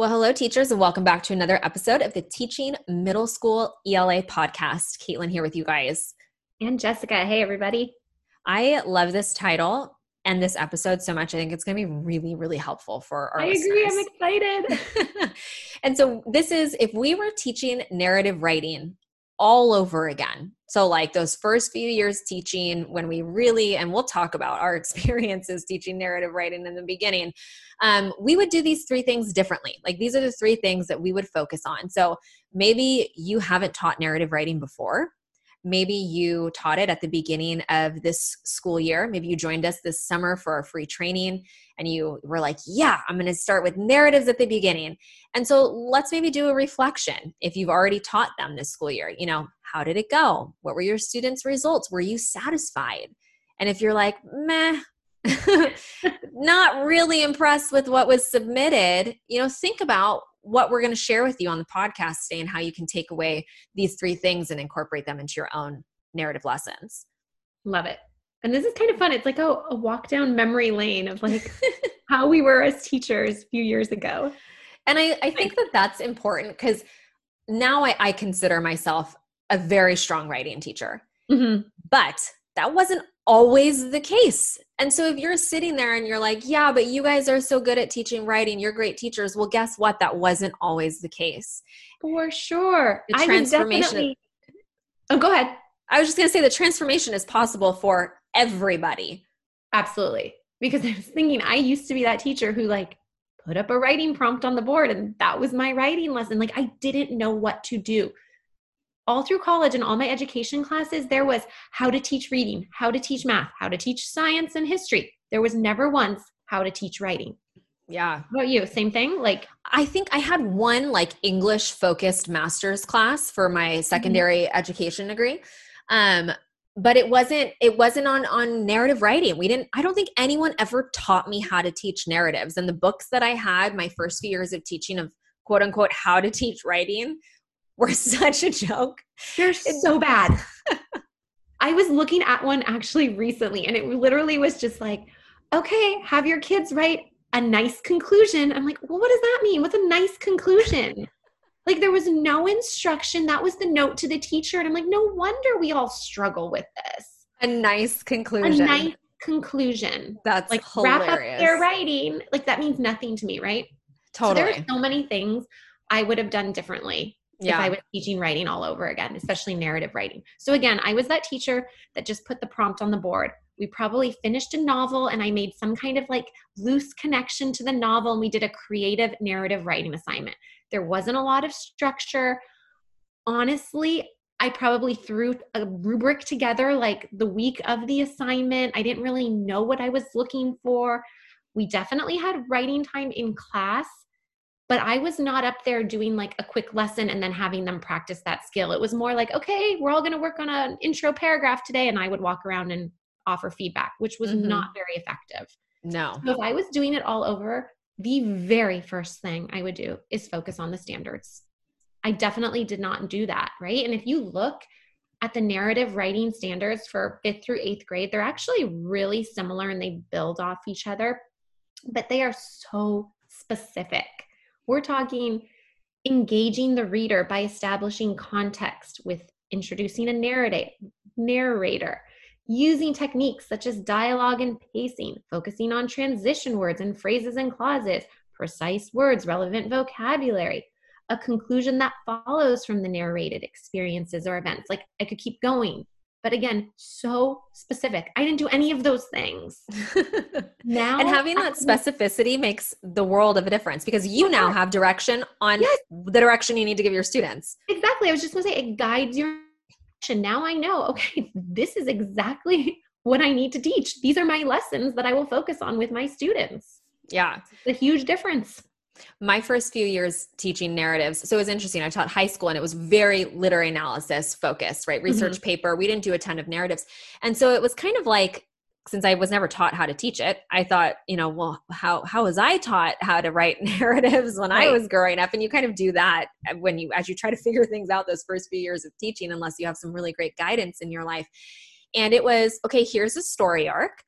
Well, hello, teachers, and welcome back to another episode of the Teaching Middle School ELA podcast. Caitlin here with you guys. And Jessica. Hey, everybody. I love this title and this episode so much. I think it's going to be really, really helpful for our I listeners. agree. I'm excited. and so, this is if we were teaching narrative writing all over again. So, like those first few years teaching, when we really, and we'll talk about our experiences teaching narrative writing in the beginning, um, we would do these three things differently. Like, these are the three things that we would focus on. So, maybe you haven't taught narrative writing before. Maybe you taught it at the beginning of this school year. Maybe you joined us this summer for our free training and you were like, yeah, I'm going to start with narratives at the beginning. And so let's maybe do a reflection if you've already taught them this school year. You know, how did it go? What were your students' results? Were you satisfied? And if you're like, meh, not really impressed with what was submitted, you know, think about what we're going to share with you on the podcast today and how you can take away these three things and incorporate them into your own narrative lessons. Love it. And this is kind of fun. It's like a, a walk down memory lane of like how we were as teachers a few years ago. And I, I think that that's important because now I, I, consider myself a very strong writing teacher. Mm-hmm. But that wasn't always the case. And so if you're sitting there and you're like, yeah, but you guys are so good at teaching writing, you're great teachers. Well, guess what? That wasn't always the case. For sure. The transformation. Definitely... Oh, go ahead. I was just going to say the transformation is possible for everybody. Absolutely. Because I was thinking, I used to be that teacher who like put up a writing prompt on the board and that was my writing lesson. Like I didn't know what to do all through college and all my education classes, there was how to teach reading, how to teach math, how to teach science and history. There was never once how to teach writing. Yeah. What about you? Same thing? Like I think I had one like English focused master's class for my mm-hmm. secondary mm-hmm. education degree. Um but it wasn't it wasn't on on narrative writing. We didn't I don't think anyone ever taught me how to teach narratives. And the books that I had my first few years of teaching of quote unquote how to teach writing were such a joke. They're so bad. I was looking at one actually recently and it literally was just like, okay, have your kids write a nice conclusion. I'm like, well, what does that mean? What's a nice conclusion? like there was no instruction. That was the note to the teacher. And I'm like, no wonder we all struggle with this. A nice conclusion. A nice conclusion. That's like hilarious. wrap up their writing. Like that means nothing to me, right? Totally. So there are so many things I would have done differently yeah. if I was teaching writing all over again, especially narrative writing. So again, I was that teacher that just put the prompt on the board. We probably finished a novel and I made some kind of like loose connection to the novel and we did a creative narrative writing assignment. There wasn't a lot of structure. Honestly, I probably threw a rubric together like the week of the assignment. I didn't really know what I was looking for. We definitely had writing time in class but I was not up there doing like a quick lesson and then having them practice that skill. It was more like, okay, we're all going to work on an intro paragraph today. And I would walk around and offer feedback, which was mm-hmm. not very effective. No. So if I was doing it all over, the very first thing I would do is focus on the standards. I definitely did not do that, right? And if you look at the narrative writing standards for fifth through eighth grade, they're actually really similar and they build off each other, but they are so specific. We're talking engaging the reader by establishing context with introducing a narrative, narrator, using techniques such as dialogue and pacing, focusing on transition words and phrases and clauses, precise words, relevant vocabulary, a conclusion that follows from the narrated experiences or events. Like I could keep going. But again, so specific. I didn't do any of those things. now and having that specificity makes the world of a difference because you now have direction on yes. the direction you need to give your students. Exactly. I was just going to say it guides your direction. Now I know, okay, this is exactly what I need to teach. These are my lessons that I will focus on with my students. Yeah. It's a huge difference my first few years teaching narratives so it was interesting i taught high school and it was very literary analysis focused right? Research mm-hmm. paper we didn't do a ton of narratives. And so it was kind of like since i was never taught how to teach it i thought you know well how how was i taught how to write narratives when right. i was growing up? And you kind of do that when you as you try to figure things out those first few years of teaching unless you have some really great guidance in your life. And it was okay here's a story arc.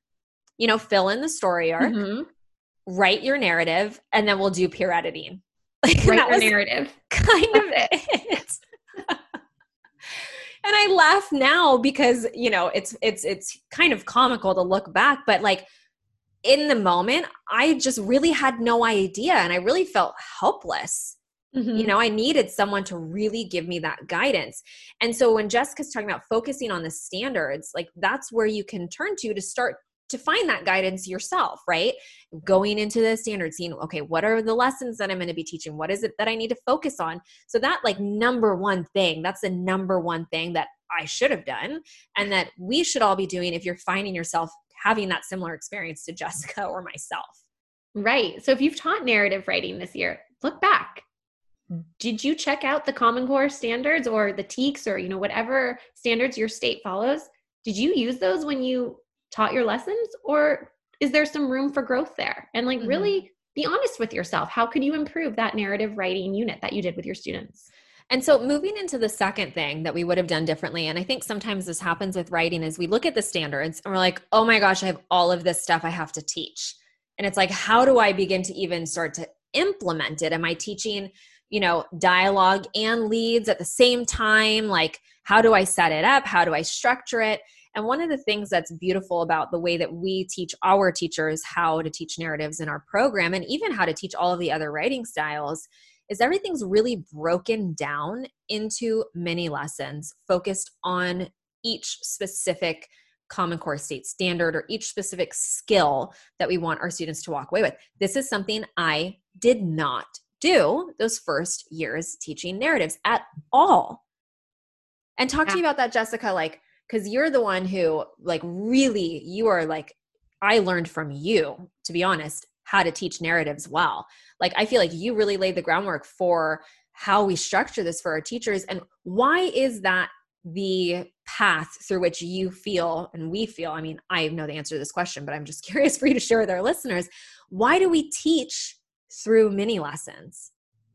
You know fill in the story arc. Mm-hmm write your narrative and then we'll do peer editing Like Write was narrative. Kind of it. and I laugh now because, you know, it's it's it's kind of comical to look back, but like in the moment, I just really had no idea and I really felt helpless. Mm-hmm. You know, I needed someone to really give me that guidance. And so when Jessica's talking about focusing on the standards, like that's where you can turn to to start to find that guidance yourself, right? Going into the standard, seeing, okay, what are the lessons that I'm going to be teaching? What is it that I need to focus on? So, that like number one thing, that's the number one thing that I should have done and that we should all be doing if you're finding yourself having that similar experience to Jessica or myself. Right. So, if you've taught narrative writing this year, look back. Did you check out the Common Core standards or the TEKS or you know whatever standards your state follows? Did you use those when you taught your lessons or is there some room for growth there? And like mm-hmm. really be honest with yourself. How could you improve that narrative writing unit that you did with your students? And so moving into the second thing that we would have done differently and i think sometimes this happens with writing is we look at the standards and we're like oh my gosh i have all of this stuff i have to teach. And it's like how do i begin to even start to implement it? Am i teaching you know dialogue and leads at the same time? Like how do i set it up? How do i structure it and one of the things that's beautiful about the way that we teach our teachers how to teach narratives in our program and even how to teach all of the other writing styles is everything's really broken down into mini lessons focused on each specific common core state standard or each specific skill that we want our students to walk away with. This is something I did not do those first years teaching narratives at all. And talk yeah. to me about that, Jessica. Like, because you're the one who like really you are like i learned from you to be honest how to teach narratives well. Like i feel like you really laid the groundwork for how we structure this for our teachers and why is that the path through which you feel and we feel? I mean i know the answer to this question but i'm just curious for you to share with our listeners. Why do we teach through mini lessons?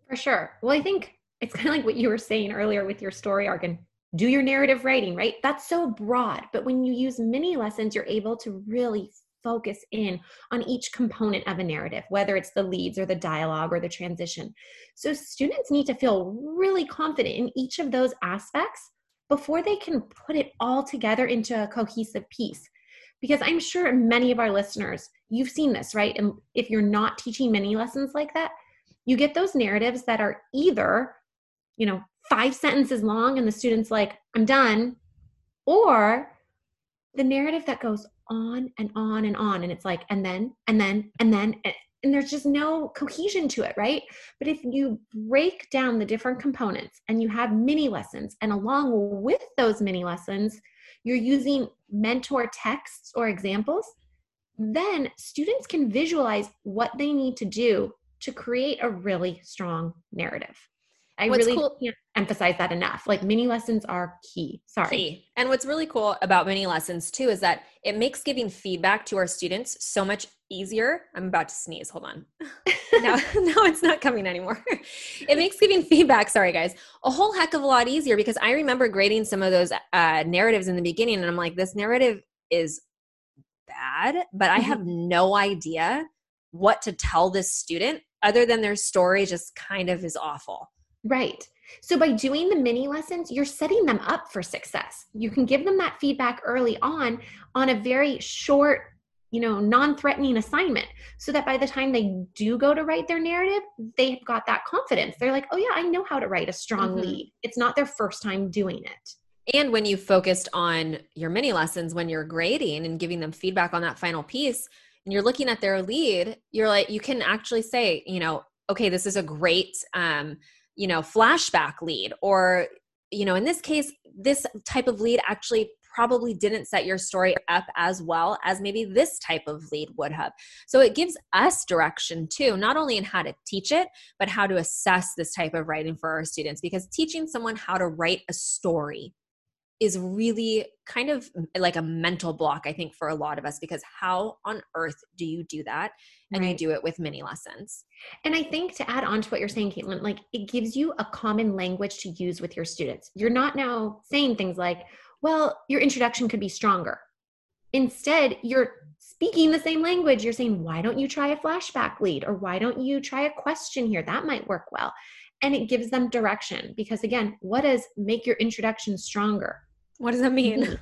For sure. Well i think it's kind of like what you were saying earlier with your story arc and do your narrative writing, right? That's so broad. But when you use mini lessons, you're able to really focus in on each component of a narrative, whether it's the leads or the dialogue or the transition. So students need to feel really confident in each of those aspects before they can put it all together into a cohesive piece. Because I'm sure many of our listeners, you've seen this, right? And if you're not teaching mini lessons like that, you get those narratives that are either, you know, five sentences long and the student's like, I'm done. Or the narrative that goes on and on and on. And it's like, and then, and then, and then, eh, and there's just no cohesion to it, right? But if you break down the different components and you have mini lessons, and along with those mini lessons, you're using mentor texts or examples, then students can visualize what they need to do to create a really strong narrative. I What's really cool- can't emphasize that enough. Like mini lessons are key. Sorry. Key. And what's really cool about mini lessons too is that it makes giving feedback to our students so much easier. I'm about to sneeze. Hold on. no, no, it's not coming anymore. it makes giving feedback, sorry guys, a whole heck of a lot easier because I remember grading some of those uh, narratives in the beginning and I'm like, this narrative is bad, but I mm-hmm. have no idea what to tell this student other than their story just kind of is awful. Right. So by doing the mini lessons, you're setting them up for success. You can give them that feedback early on on a very short, you know, non-threatening assignment so that by the time they do go to write their narrative, they've got that confidence. They're like, "Oh yeah, I know how to write a strong mm-hmm. lead." It's not their first time doing it. And when you focused on your mini lessons when you're grading and giving them feedback on that final piece and you're looking at their lead, you're like you can actually say, you know, okay, this is a great um you know flashback lead or you know in this case this type of lead actually probably didn't set your story up as well as maybe this type of lead would have. So it gives us direction too, not only in how to teach it, but how to assess this type of writing for our students. Because teaching someone how to write a story is really kind of like a mental block, I think, for a lot of us because how on earth do you do that? And right. you do it with mini lessons. And I think to add on to what you're saying, Caitlin, like it gives you a common language to use with your students. You're not now saying things like, well, your introduction could be stronger. Instead, you're speaking the same language, you're saying, why don't you try a flashback lead? Or why don't you try a question here? That might work well. And it gives them direction because, again, what does make your introduction stronger? What does that mean? Mm.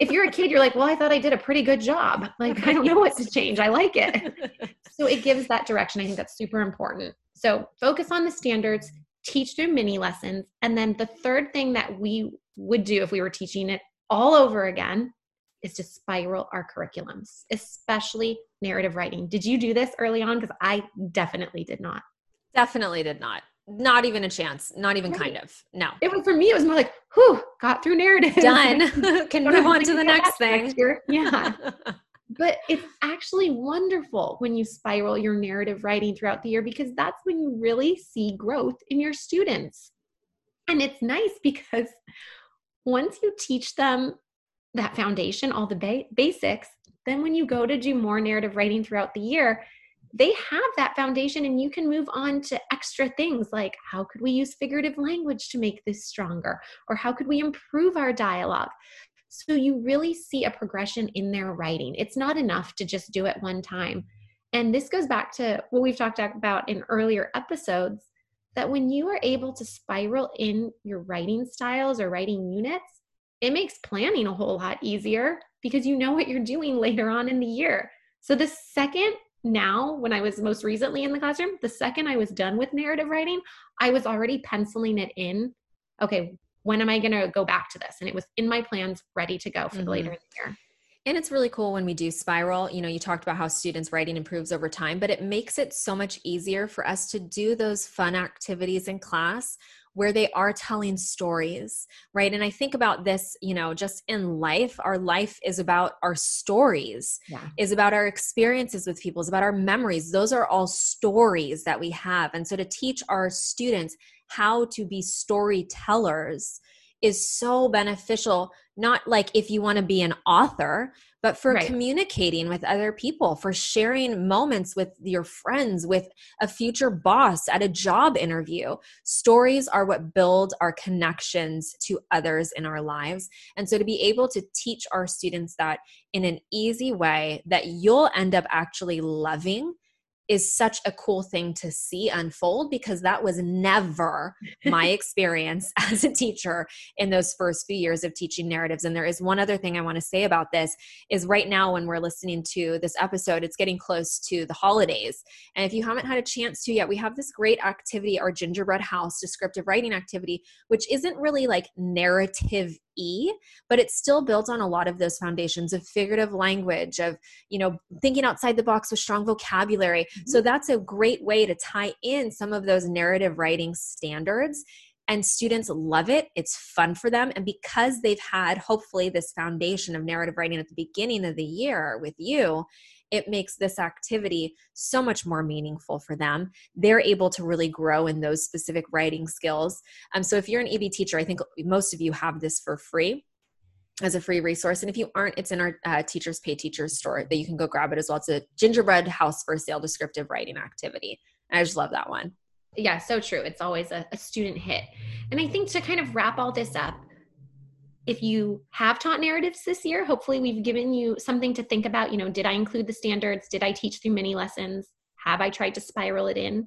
if you're a kid, you're like, well, I thought I did a pretty good job. Like, I don't know what to change. I like it. so it gives that direction. I think that's super important. So focus on the standards, teach through mini lessons. And then the third thing that we would do if we were teaching it all over again is to spiral our curriculums, especially narrative writing. Did you do this early on? Because I definitely did not. Definitely did not. Not even a chance. Not even right. kind of. No. It was for me, it was more like, whew, got through narrative. Done. Can move on to the next thing. Yeah. but it's actually wonderful when you spiral your narrative writing throughout the year because that's when you really see growth in your students. And it's nice because once you teach them that foundation, all the ba- basics, then when you go to do more narrative writing throughout the year, they have that foundation and you can move on to extra things like how could we use figurative language to make this stronger? Or how could we improve our dialogue? So you really see a progression in their writing. It's not enough to just do it one time. And this goes back to what we've talked about in earlier episodes that when you are able to spiral in your writing styles or writing units it makes planning a whole lot easier because you know what you're doing later on in the year. So the second now, when I was most recently in the classroom, the second I was done with narrative writing, I was already penciling it in. Okay, when am I going to go back to this? And it was in my plans, ready to go for mm-hmm. the later in the year. And it's really cool when we do spiral. You know, you talked about how students' writing improves over time, but it makes it so much easier for us to do those fun activities in class where they are telling stories, right? And I think about this, you know, just in life, our life is about our stories, yeah. is about our experiences with people, is about our memories. Those are all stories that we have. And so to teach our students how to be storytellers is so beneficial not like if you want to be an author but for right. communicating with other people for sharing moments with your friends with a future boss at a job interview stories are what build our connections to others in our lives and so to be able to teach our students that in an easy way that you'll end up actually loving is such a cool thing to see unfold because that was never my experience as a teacher in those first few years of teaching narratives. And there is one other thing i want to say about this is right now when we're listening to this episode it's getting close to the holidays. And if you haven't had a chance to yet we have this great activity our gingerbread house descriptive writing activity which isn't really like narrative E, but it's still built on a lot of those foundations of figurative language, of, you know, thinking outside the box with strong vocabulary. Mm-hmm. So that's a great way to tie in some of those narrative writing standards and students love it. It's fun for them. And because they've had hopefully this foundation of narrative writing at the beginning of the year with you, it makes this activity so much more meaningful for them. They're able to really grow in those specific writing skills. Um, so if you're an EB teacher, I think most of you have this for free as a free resource. And if you aren't, it's in our uh, Teachers Pay Teachers store that you can go grab it as well. It's a gingerbread house for sale descriptive writing activity. I just love that one. Yeah, so true. It's always a, a student hit. And I think to kind of wrap all this up, if you have taught narratives this year, hopefully we've given you something to think about. You know, did I include the standards? Did I teach through mini lessons? Have I tried to spiral it in?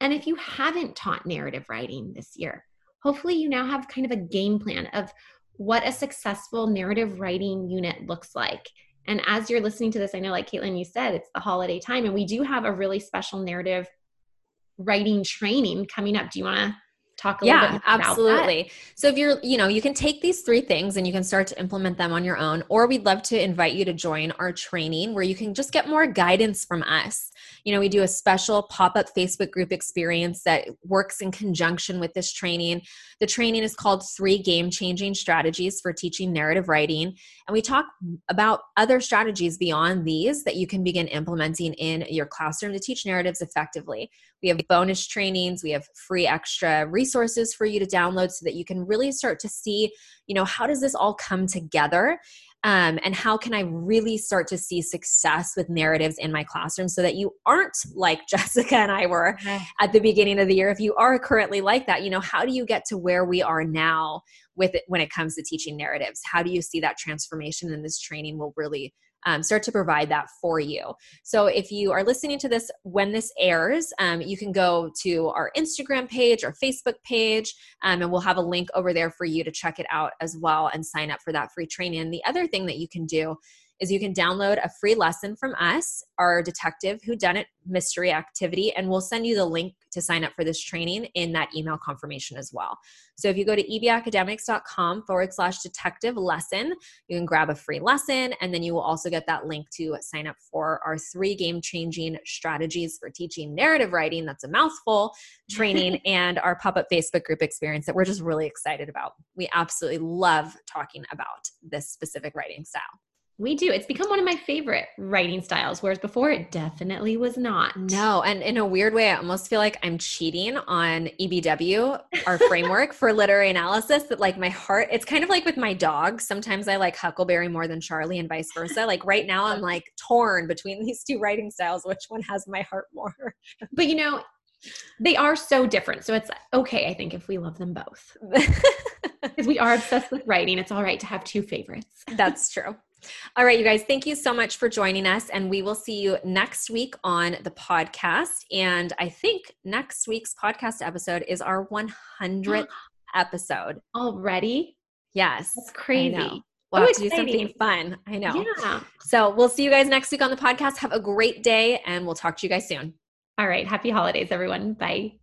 And if you haven't taught narrative writing this year, hopefully you now have kind of a game plan of what a successful narrative writing unit looks like. And as you're listening to this, I know, like Caitlin, you said, it's the holiday time, and we do have a really special narrative writing training coming up. Do you want to talk a yeah, absolutely. So if you're, you know, you can take these three things and you can start to implement them on your own, or we'd love to invite you to join our training where you can just get more guidance from us. You know, we do a special pop-up Facebook group experience that works in conjunction with this training. The training is called Three Game-Changing Strategies for Teaching Narrative Writing. And we talk about other strategies beyond these that you can begin implementing in your classroom to teach narratives effectively. We have bonus trainings, we have free extra resources for you to download so that you can really start to see, you know, how does this all come together? Um, and how can I really start to see success with narratives in my classroom so that you aren't like Jessica and I were at the beginning of the year. If you are currently like that, you know, how do you get to where we are now with it when it comes to teaching narratives? How do you see that transformation? And this training will really um, start to provide that for you. So if you are listening to this when this airs, um, you can go to our Instagram page or Facebook page, um, and we'll have a link over there for you to check it out as well and sign up for that free training. The other thing that you can do is you can download a free lesson from us, our detective who done it mystery activity, and we'll send you the link to sign up for this training in that email confirmation as well. So if you go to ebacademics.com forward slash detective lesson, you can grab a free lesson, and then you will also get that link to sign up for our three game changing strategies for teaching narrative writing. That's a mouthful training and our pop up Facebook group experience that we're just really excited about. We absolutely love talking about this specific writing style. We do. It's become one of my favorite writing styles, whereas before it definitely was not. No, and in a weird way, I almost feel like I'm cheating on EBW, our framework for literary analysis. That like my heart, it's kind of like with my dog. Sometimes I like Huckleberry more than Charlie, and vice versa. Like right now, I'm like torn between these two writing styles. Which one has my heart more? But you know, they are so different. So it's okay, I think, if we love them both. Because we are obsessed with writing, it's all right to have two favorites. That's true. All right, you guys, thank you so much for joining us. And we will see you next week on the podcast. And I think next week's podcast episode is our 100th episode. Already? Yes. That's crazy. We'll oh, have to do something fun. I know. Yeah. So we'll see you guys next week on the podcast. Have a great day, and we'll talk to you guys soon. All right. Happy holidays, everyone. Bye.